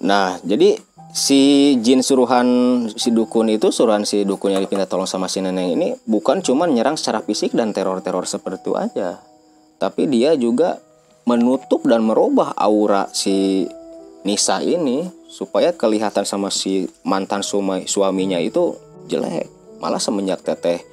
Nah, jadi si jin suruhan si dukun itu suruhan si dukun yang dipinta tolong sama si nenek ini bukan cuma nyerang secara fisik dan teror-teror seperti itu aja. Tapi dia juga menutup dan merubah aura si Nisa ini supaya kelihatan sama si mantan sumai, suaminya itu jelek. Malah semenjak teteh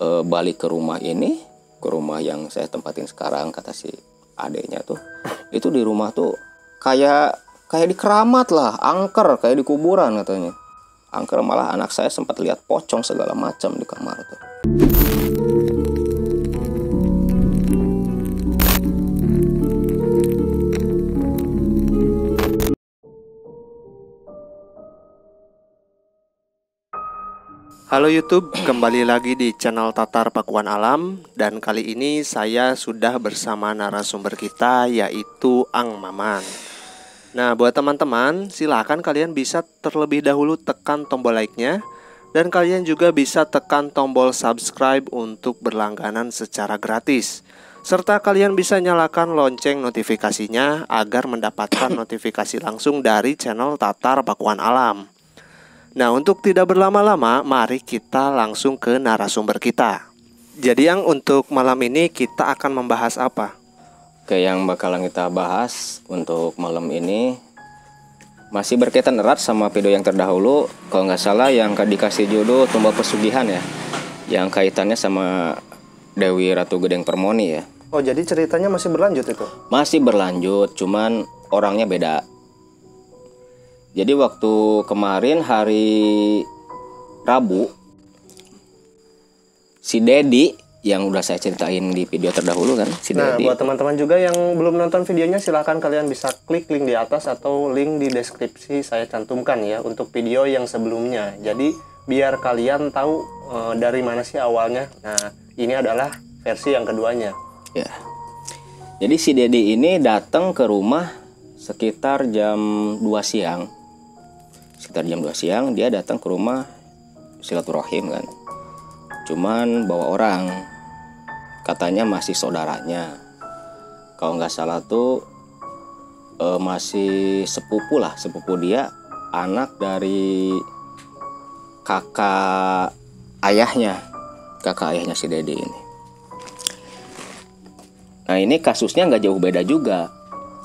e, balik ke rumah ini, ke rumah yang saya tempatin sekarang kata si adeknya tuh, itu di rumah tuh kayak kayak di keramat lah, angker kayak di kuburan katanya. Angker malah anak saya sempat lihat pocong segala macam di kamar tuh. Halo YouTube, kembali lagi di channel Tatar Pakuan Alam dan kali ini saya sudah bersama narasumber kita yaitu Ang Maman. Nah, buat teman-teman, silakan kalian bisa terlebih dahulu tekan tombol like-nya dan kalian juga bisa tekan tombol subscribe untuk berlangganan secara gratis. Serta kalian bisa nyalakan lonceng notifikasinya agar mendapatkan notifikasi langsung dari channel Tatar Pakuan Alam. Nah, untuk tidak berlama-lama, mari kita langsung ke narasumber kita. Jadi yang untuk malam ini kita akan membahas apa? Oke, yang bakalan kita bahas untuk malam ini masih berkaitan erat sama video yang terdahulu. Kalau nggak salah yang dikasih judul Tumbal Pesugihan ya, yang kaitannya sama Dewi Ratu Gedeng Permoni ya. Oh, jadi ceritanya masih berlanjut itu? Masih berlanjut, cuman orangnya beda. Jadi waktu kemarin hari Rabu si Dedi yang udah saya ceritain di video terdahulu kan si Nah, Dedi. buat teman-teman juga yang belum nonton videonya silahkan kalian bisa klik link di atas atau link di deskripsi saya cantumkan ya untuk video yang sebelumnya. Jadi biar kalian tahu eh, dari mana sih awalnya. Nah, ini adalah versi yang keduanya. Ya. Jadi si Dedi ini datang ke rumah sekitar jam 2 siang. Sekitar jam 2 siang dia datang ke rumah silaturahim kan. Cuman bawa orang. Katanya masih saudaranya. Kalau nggak salah tuh eh, masih sepupu lah, sepupu dia anak dari kakak ayahnya. Kakak ayahnya si Dedi ini. Nah ini kasusnya nggak jauh beda juga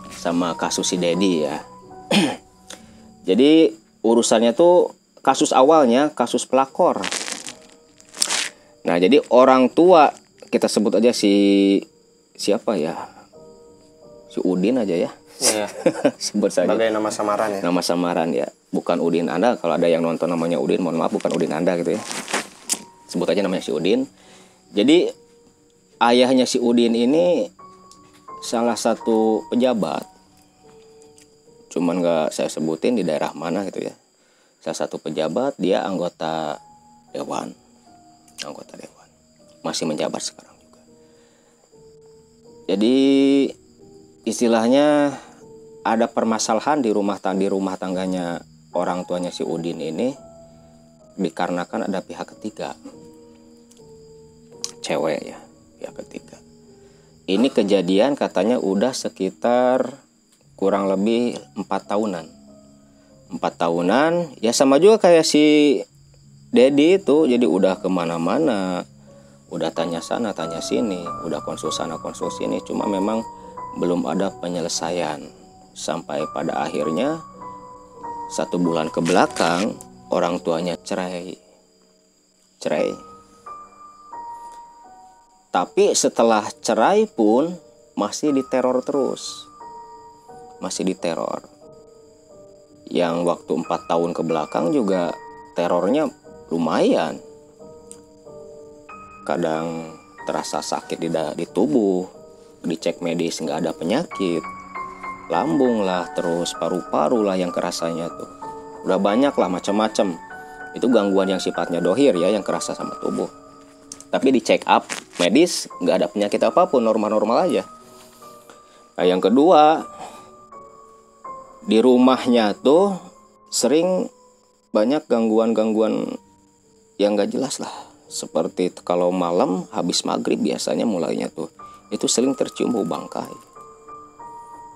sama kasus si Dedi ya. Jadi urusannya tuh kasus awalnya kasus pelakor. Nah jadi orang tua kita sebut aja si siapa ya? Si Udin aja ya. Iya. sebut saja. Sebagai nama samaran ya. Nama samaran ya. Bukan Udin Anda. Kalau ada yang nonton namanya Udin, mohon maaf bukan Udin Anda gitu ya. Sebut aja namanya si Udin. Jadi ayahnya si Udin ini salah satu pejabat cuman nggak saya sebutin di daerah mana gitu ya salah satu pejabat dia anggota dewan anggota dewan. Masih menjabat sekarang juga. Jadi istilahnya ada permasalahan di rumah tang di rumah tangganya orang tuanya si Udin ini dikarenakan ada pihak ketiga. Cewek ya pihak ketiga. Ini kejadian katanya udah sekitar kurang lebih empat tahunan. Empat tahunan ya sama juga kayak si Dedi itu jadi udah ke mana-mana. Udah tanya sana tanya sini. Udah konsul sana konsul sini. Cuma memang belum ada penyelesaian. Sampai pada akhirnya satu bulan ke belakang orang tuanya cerai. Cerai. Tapi setelah cerai pun masih diteror terus. Masih diteror. Yang waktu empat tahun ke belakang juga terornya lumayan. Kadang terasa sakit di, di tubuh. Dicek medis nggak ada penyakit. Lambung lah terus paru-paru lah yang kerasanya tuh. Udah banyak lah macam-macam itu gangguan yang sifatnya dohir ya yang kerasa sama tubuh. Tapi di check up medis nggak ada penyakit apa pun normal-normal aja. Nah yang kedua di rumahnya tuh sering banyak gangguan-gangguan yang nggak jelas lah. Seperti kalau malam habis maghrib biasanya mulainya tuh itu sering tercium bau bangkai.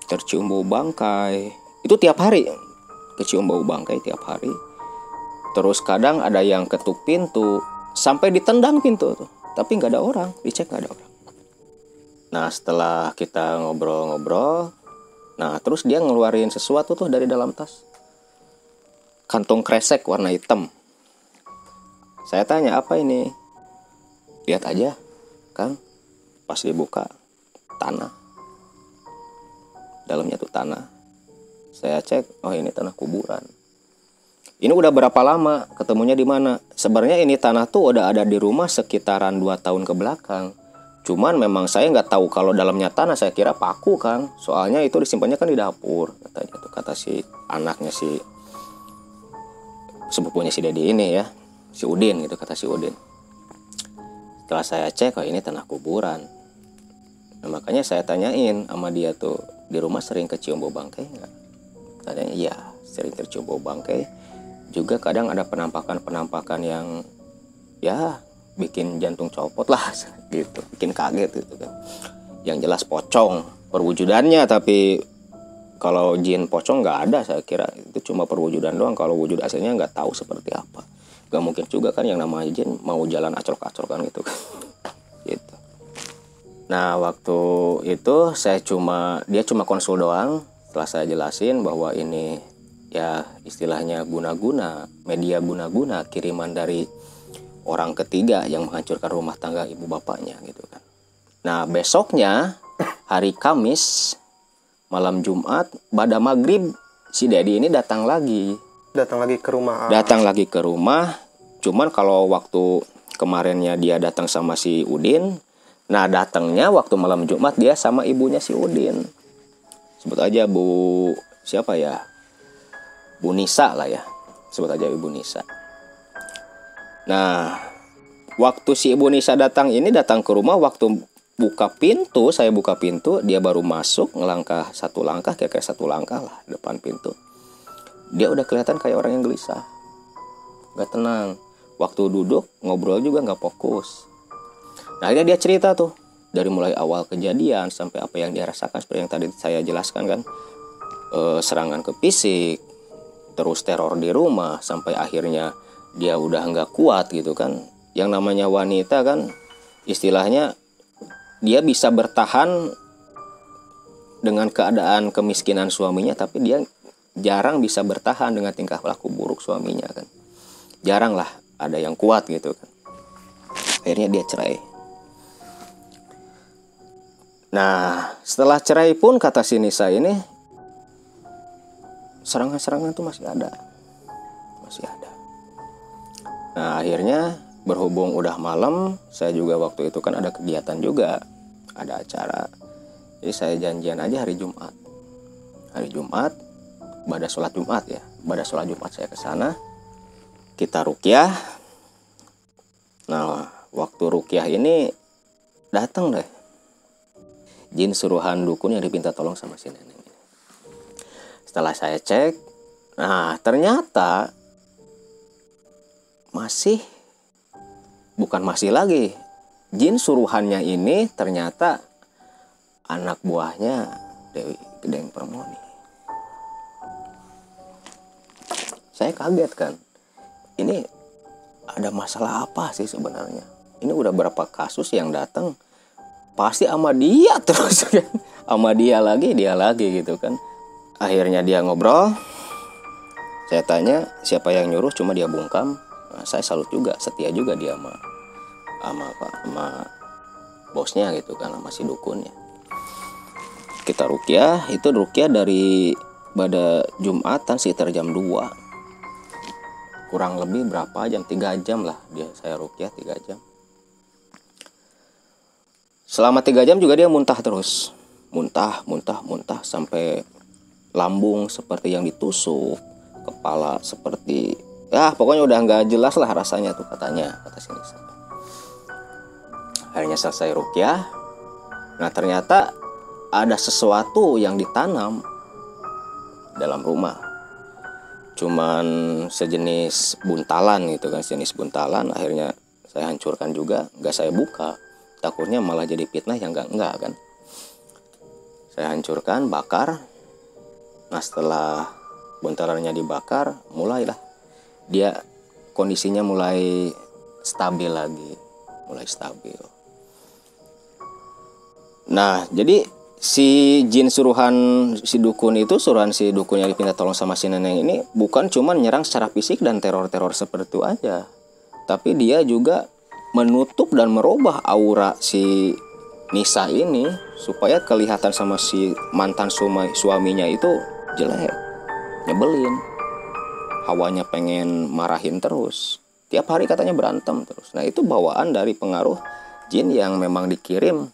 Tercium bau bangkai. Itu tiap hari. Kecium bau bangkai tiap hari. Terus kadang ada yang ketuk pintu sampai ditendang pintu tuh. Tapi nggak ada orang dicek nggak ada orang. Nah setelah kita ngobrol-ngobrol nah terus dia ngeluarin sesuatu tuh dari dalam tas. Kantong kresek warna hitam saya tanya apa ini? Lihat aja kang. Pas dibuka tanah. Dalamnya tuh tanah. Saya cek oh ini tanah kuburan. Ini udah berapa lama? Ketemunya di mana? Sebenarnya ini tanah tuh udah ada di rumah sekitaran 2 tahun ke belakang. Cuman memang saya nggak tahu kalau dalamnya tanah saya kira paku kan soalnya itu disimpannya kan di dapur katanya tuh kata si anaknya si sepupunya si Dedi ini ya si Udin gitu kata si Udin. Setelah saya cek oh ini tanah kuburan. Nah, makanya saya tanyain sama dia tuh di rumah sering kecium bau bangkai nggak? Katanya iya sering tercium bau bangkai. Juga kadang ada penampakan-penampakan yang ya bikin jantung copot lah gitu. Bikin kaget gitu kan. Yang jelas pocong perwujudannya tapi kalau jin pocong nggak ada saya kira. Itu cuma perwujudan doang. Kalau wujud aslinya nggak tahu seperti apa nggak mungkin juga kan yang namanya jin mau jalan acrok-acrok kan gitu kan gitu nah waktu itu saya cuma dia cuma konsul doang setelah saya jelasin bahwa ini ya istilahnya guna-guna media guna-guna kiriman dari orang ketiga yang menghancurkan rumah tangga ibu bapaknya gitu kan. Nah besoknya hari Kamis malam Jumat pada maghrib si Dedi ini datang lagi. Datang lagi ke rumah. Datang lagi ke rumah. Cuman kalau waktu kemarinnya dia datang sama si Udin, nah datangnya waktu malam Jumat dia sama ibunya si Udin. Sebut aja Bu siapa ya? Bu Nisa lah ya. Sebut aja Ibu Nisa. Nah, waktu si Ibu Nisa datang ini datang ke rumah waktu buka pintu, saya buka pintu, dia baru masuk ngelangkah satu langkah, kayak satu langkah lah depan pintu. Dia udah kelihatan kayak orang yang gelisah, nggak tenang. Waktu duduk ngobrol juga nggak fokus. Nah akhirnya dia cerita tuh dari mulai awal kejadian sampai apa yang dia rasakan seperti yang tadi saya jelaskan kan, e, serangan ke fisik, terus teror di rumah sampai akhirnya dia udah nggak kuat gitu kan. Yang namanya wanita kan istilahnya dia bisa bertahan dengan keadaan kemiskinan suaminya tapi dia jarang bisa bertahan dengan tingkah laku buruk suaminya kan. Jarang lah ada yang kuat gitu kan. Akhirnya dia cerai. Nah setelah cerai pun kata si Nisa ini serangan-serangan tuh masih ada. Masih ada. Nah akhirnya berhubung udah malam saya juga waktu itu kan ada kegiatan juga ada acara. Jadi saya janjian aja hari Jumat. Hari Jumat pada sholat Jumat ya. Pada sholat Jumat saya ke sana kita rukyah nah waktu rukyah ini datang deh. Jin suruhan dukun yang dipinta tolong sama si nenek setelah saya cek nah ternyata masih bukan masih lagi. Jin suruhannya ini ternyata anak buahnya Dewi Gedeng Permoni saya kaget kan. Ini ada masalah apa sih sebenarnya? Ini udah berapa kasus yang datang? Pasti sama dia terus kan. Sama dia lagi dia lagi gitu kan. Akhirnya dia ngobrol. Saya tanya siapa yang nyuruh? Cuma dia bungkam. Nah, saya salut juga setia juga dia sama sama apa sama bosnya gitu kan sama si dukunnya. Kita rukyah itu rukyah dari pada Jumatan sekitar jam 2 kurang lebih berapa jam? 3 jam lah dia saya rukyah 3 jam. Selama 3 jam juga dia muntah terus. Muntah muntah muntah sampai lambung seperti yang ditusuk kepala seperti ya pokoknya udah nggak jelas lah rasanya tuh katanya kata sini akhirnya selesai rukyah. Nah ternyata ada sesuatu yang ditanam dalam rumah cuman sejenis buntalan gitu kan sejenis buntalan akhirnya saya hancurkan juga nggak saya buka. Takutnya malah jadi fitnah yang enggak enggak kan. Saya hancurkan bakar. Nah setelah bontalannya dibakar mulailah. Dia kondisinya mulai stabil lagi mulai stabil. Nah jadi si jin suruhan si dukun itu suruhan si dukun yang dipinta tolong sama si nenek ini bukan cuma nyerang secara fisik dan teror-teror seperti itu aja tapi dia juga menutup dan merubah aura si Nisa ini supaya kelihatan sama si mantan sumai, suaminya itu jelek, nyebelin, hawanya pengen marahin terus. Tiap hari katanya berantem terus. Nah itu bawaan dari pengaruh jin yang memang dikirim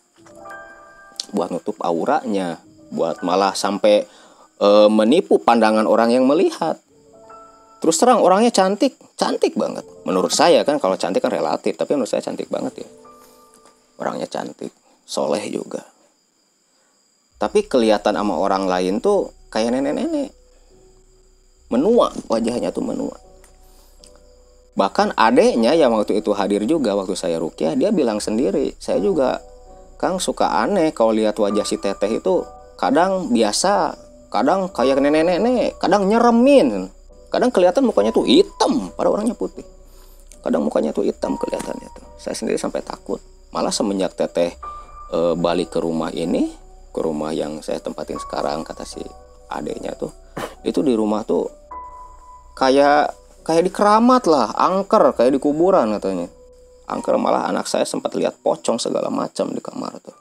buat nutup auranya, buat malah sampai e, menipu pandangan orang yang melihat. Terus terang orangnya cantik, cantik banget. Menurut saya kan kalau cantik kan relatif, tapi menurut saya cantik banget ya. Orangnya cantik soleh juga tapi kelihatan sama orang lain tuh kayak nenek-nenek menua wajahnya tuh menua bahkan adeknya yang waktu itu hadir juga waktu saya rukyah dia bilang sendiri saya juga Kang suka aneh kalau lihat wajah si teteh itu. Kadang biasa kadang kayak nenek-nenek kadang nyeremin. Kadang kelihatan mukanya tuh hitam pada orangnya putih. Kadang mukanya tuh hitam kelihatannya tuh. Saya sendiri sampai takut. Malah semenjak teteh e, balik ke rumah ini ke rumah yang saya tempatin sekarang kata si adeknya tuh itu di rumah tuh kayak kayak di keramat lah angker kayak di kuburan katanya angker malah anak saya sempat lihat pocong segala macam di kamar tuh.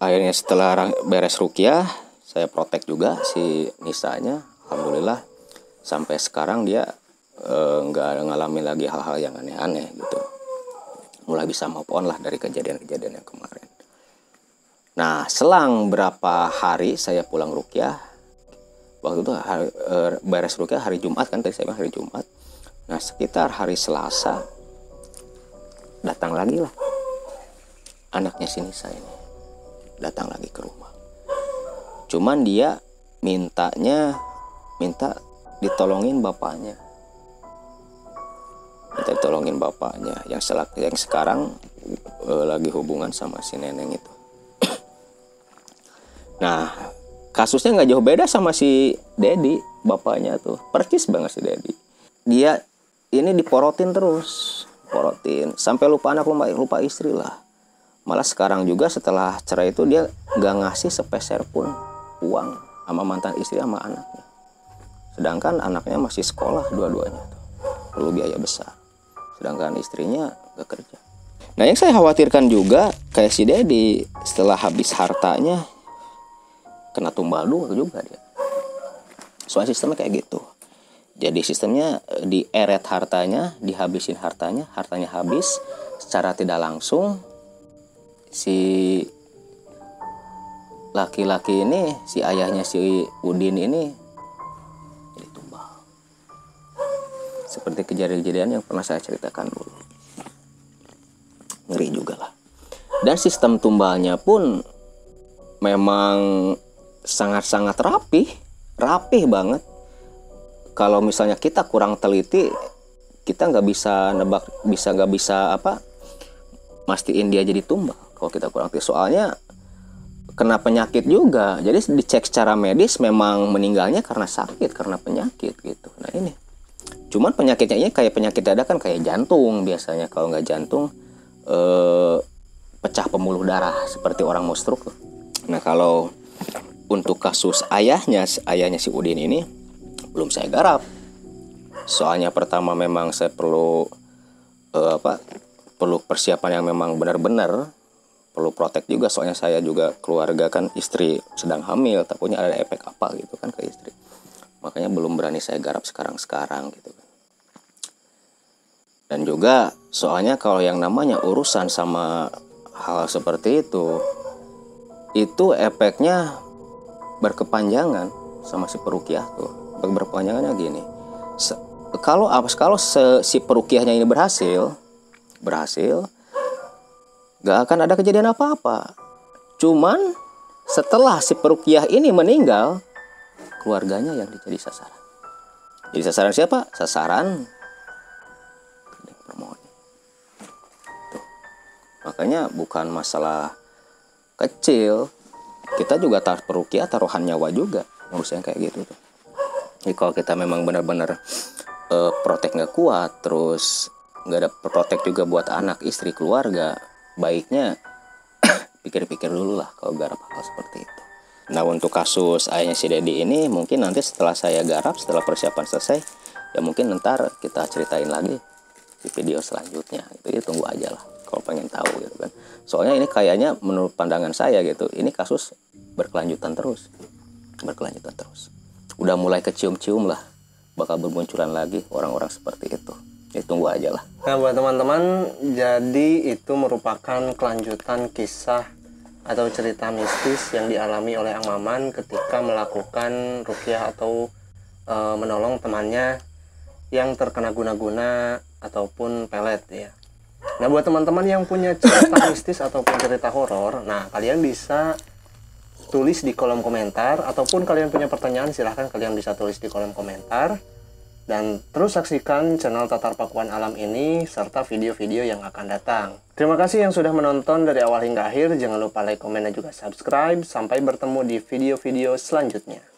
Akhirnya setelah beres rukiah saya protek juga si Nisanya. Alhamdulillah sampai sekarang dia eh, nggak e, ngalamin lagi hal-hal yang aneh-aneh gitu. Mulai bisa move lah dari kejadian-kejadian yang kemarin. Nah, selang berapa hari saya pulang rukyah, waktu itu hari, e, beres rukyah hari Jumat kan tadi saya bilang hari Jumat. Nah, sekitar hari Selasa datang lagi lah anaknya sini saya ini datang lagi ke rumah. Cuman dia mintanya minta ditolongin bapaknya. Minta ditolongin bapaknya yang selak yang sekarang e, lagi hubungan sama si neneng itu. Nah, kasusnya nggak jauh beda sama si Dedi, bapaknya tuh. Percis banget si Dedi. Dia ini diporotin terus, porotin sampai lupa anak lupa, lupa istri lah. Malah sekarang juga setelah cerai itu dia nggak ngasih sepeser pun uang sama mantan istri sama anaknya. Sedangkan anaknya masih sekolah dua-duanya. Perlu biaya besar. Sedangkan istrinya gak kerja. Nah yang saya khawatirkan juga kayak si Dedi setelah habis hartanya kena tumbal dua juga dia soalnya sistemnya kayak gitu jadi sistemnya eh, di eret hartanya dihabisin hartanya hartanya habis secara tidak langsung si laki-laki ini si ayahnya si Udin ini jadi tumbal. Seperti kejadian-kejadian yang pernah saya ceritakan dulu. Ngeri juga lah. Dan sistem tumbalnya pun memang sangat-sangat rapih, rapih banget. Kalau misalnya kita kurang teliti, kita nggak bisa nebak, bisa nggak bisa apa, mastiin dia jadi tumbal. Kalau kita kurang teliti, soalnya kena penyakit juga. Jadi dicek secara medis memang meninggalnya karena sakit, karena penyakit gitu. Nah ini, cuman penyakitnya ini kayak penyakit dadakan kayak jantung biasanya. Kalau nggak jantung, eh, pecah pembuluh darah seperti orang mau stroke. Nah kalau untuk kasus ayahnya ayahnya si Udin ini belum saya garap. Soalnya pertama memang saya perlu uh, apa perlu persiapan yang memang benar-benar perlu protek juga. Soalnya saya juga keluarga kan istri sedang hamil takutnya ada efek apa gitu kan ke istri. Makanya belum berani saya garap sekarang-sekarang gitu kan. Dan juga soalnya kalau yang namanya urusan sama hal seperti itu itu efeknya berkepanjangan sama si perukiah tuh berkepanjangannya gini. Se kalau apa kalau se si perukiahnya ini berhasil berhasil gak akan ada kejadian apa-apa. Cuman setelah si perukiah ini meninggal keluarganya yang jadi sasaran. Jadi sasaran siapa? Sasaran makanya bukan masalah kecil. Kita juga tar perukia taruhan nyawa juga. Ngurus yang kayak gitu tuh Jadi kalau kita memang benar-benar uh, protek nggak kuat, terus nggak ada protek juga buat anak, istri, keluarga, baiknya pikir-pikir dulu lah kalau garap hal seperti itu. Nah untuk kasus ayahnya si Dedi ini mungkin nanti setelah saya garap, setelah persiapan selesai, ya mungkin ntar kita ceritain lagi di video selanjutnya. Itu ya tunggu aja lah kalau pengen tahu gitu kan. Soalnya ini kayaknya menurut pandangan saya gitu, ini kasus berkelanjutan terus, berkelanjutan terus. Udah mulai kecium-cium lah, bakal bermunculan lagi orang-orang seperti itu. Ya tunggu aja lah. Nah buat teman-teman, jadi itu merupakan kelanjutan kisah atau cerita mistis yang dialami oleh Ang Maman ketika melakukan rukyah atau e, menolong temannya yang terkena guna-guna ataupun pelet ya. Nah buat teman-teman yang punya cerita mistis ataupun cerita horor, nah kalian bisa tulis di kolom komentar ataupun kalian punya pertanyaan silahkan kalian bisa tulis di kolom komentar dan terus saksikan channel Tatar Pakuan Alam ini serta video-video yang akan datang. Terima kasih yang sudah menonton dari awal hingga akhir. Jangan lupa like, komen, dan juga subscribe. Sampai bertemu di video-video selanjutnya.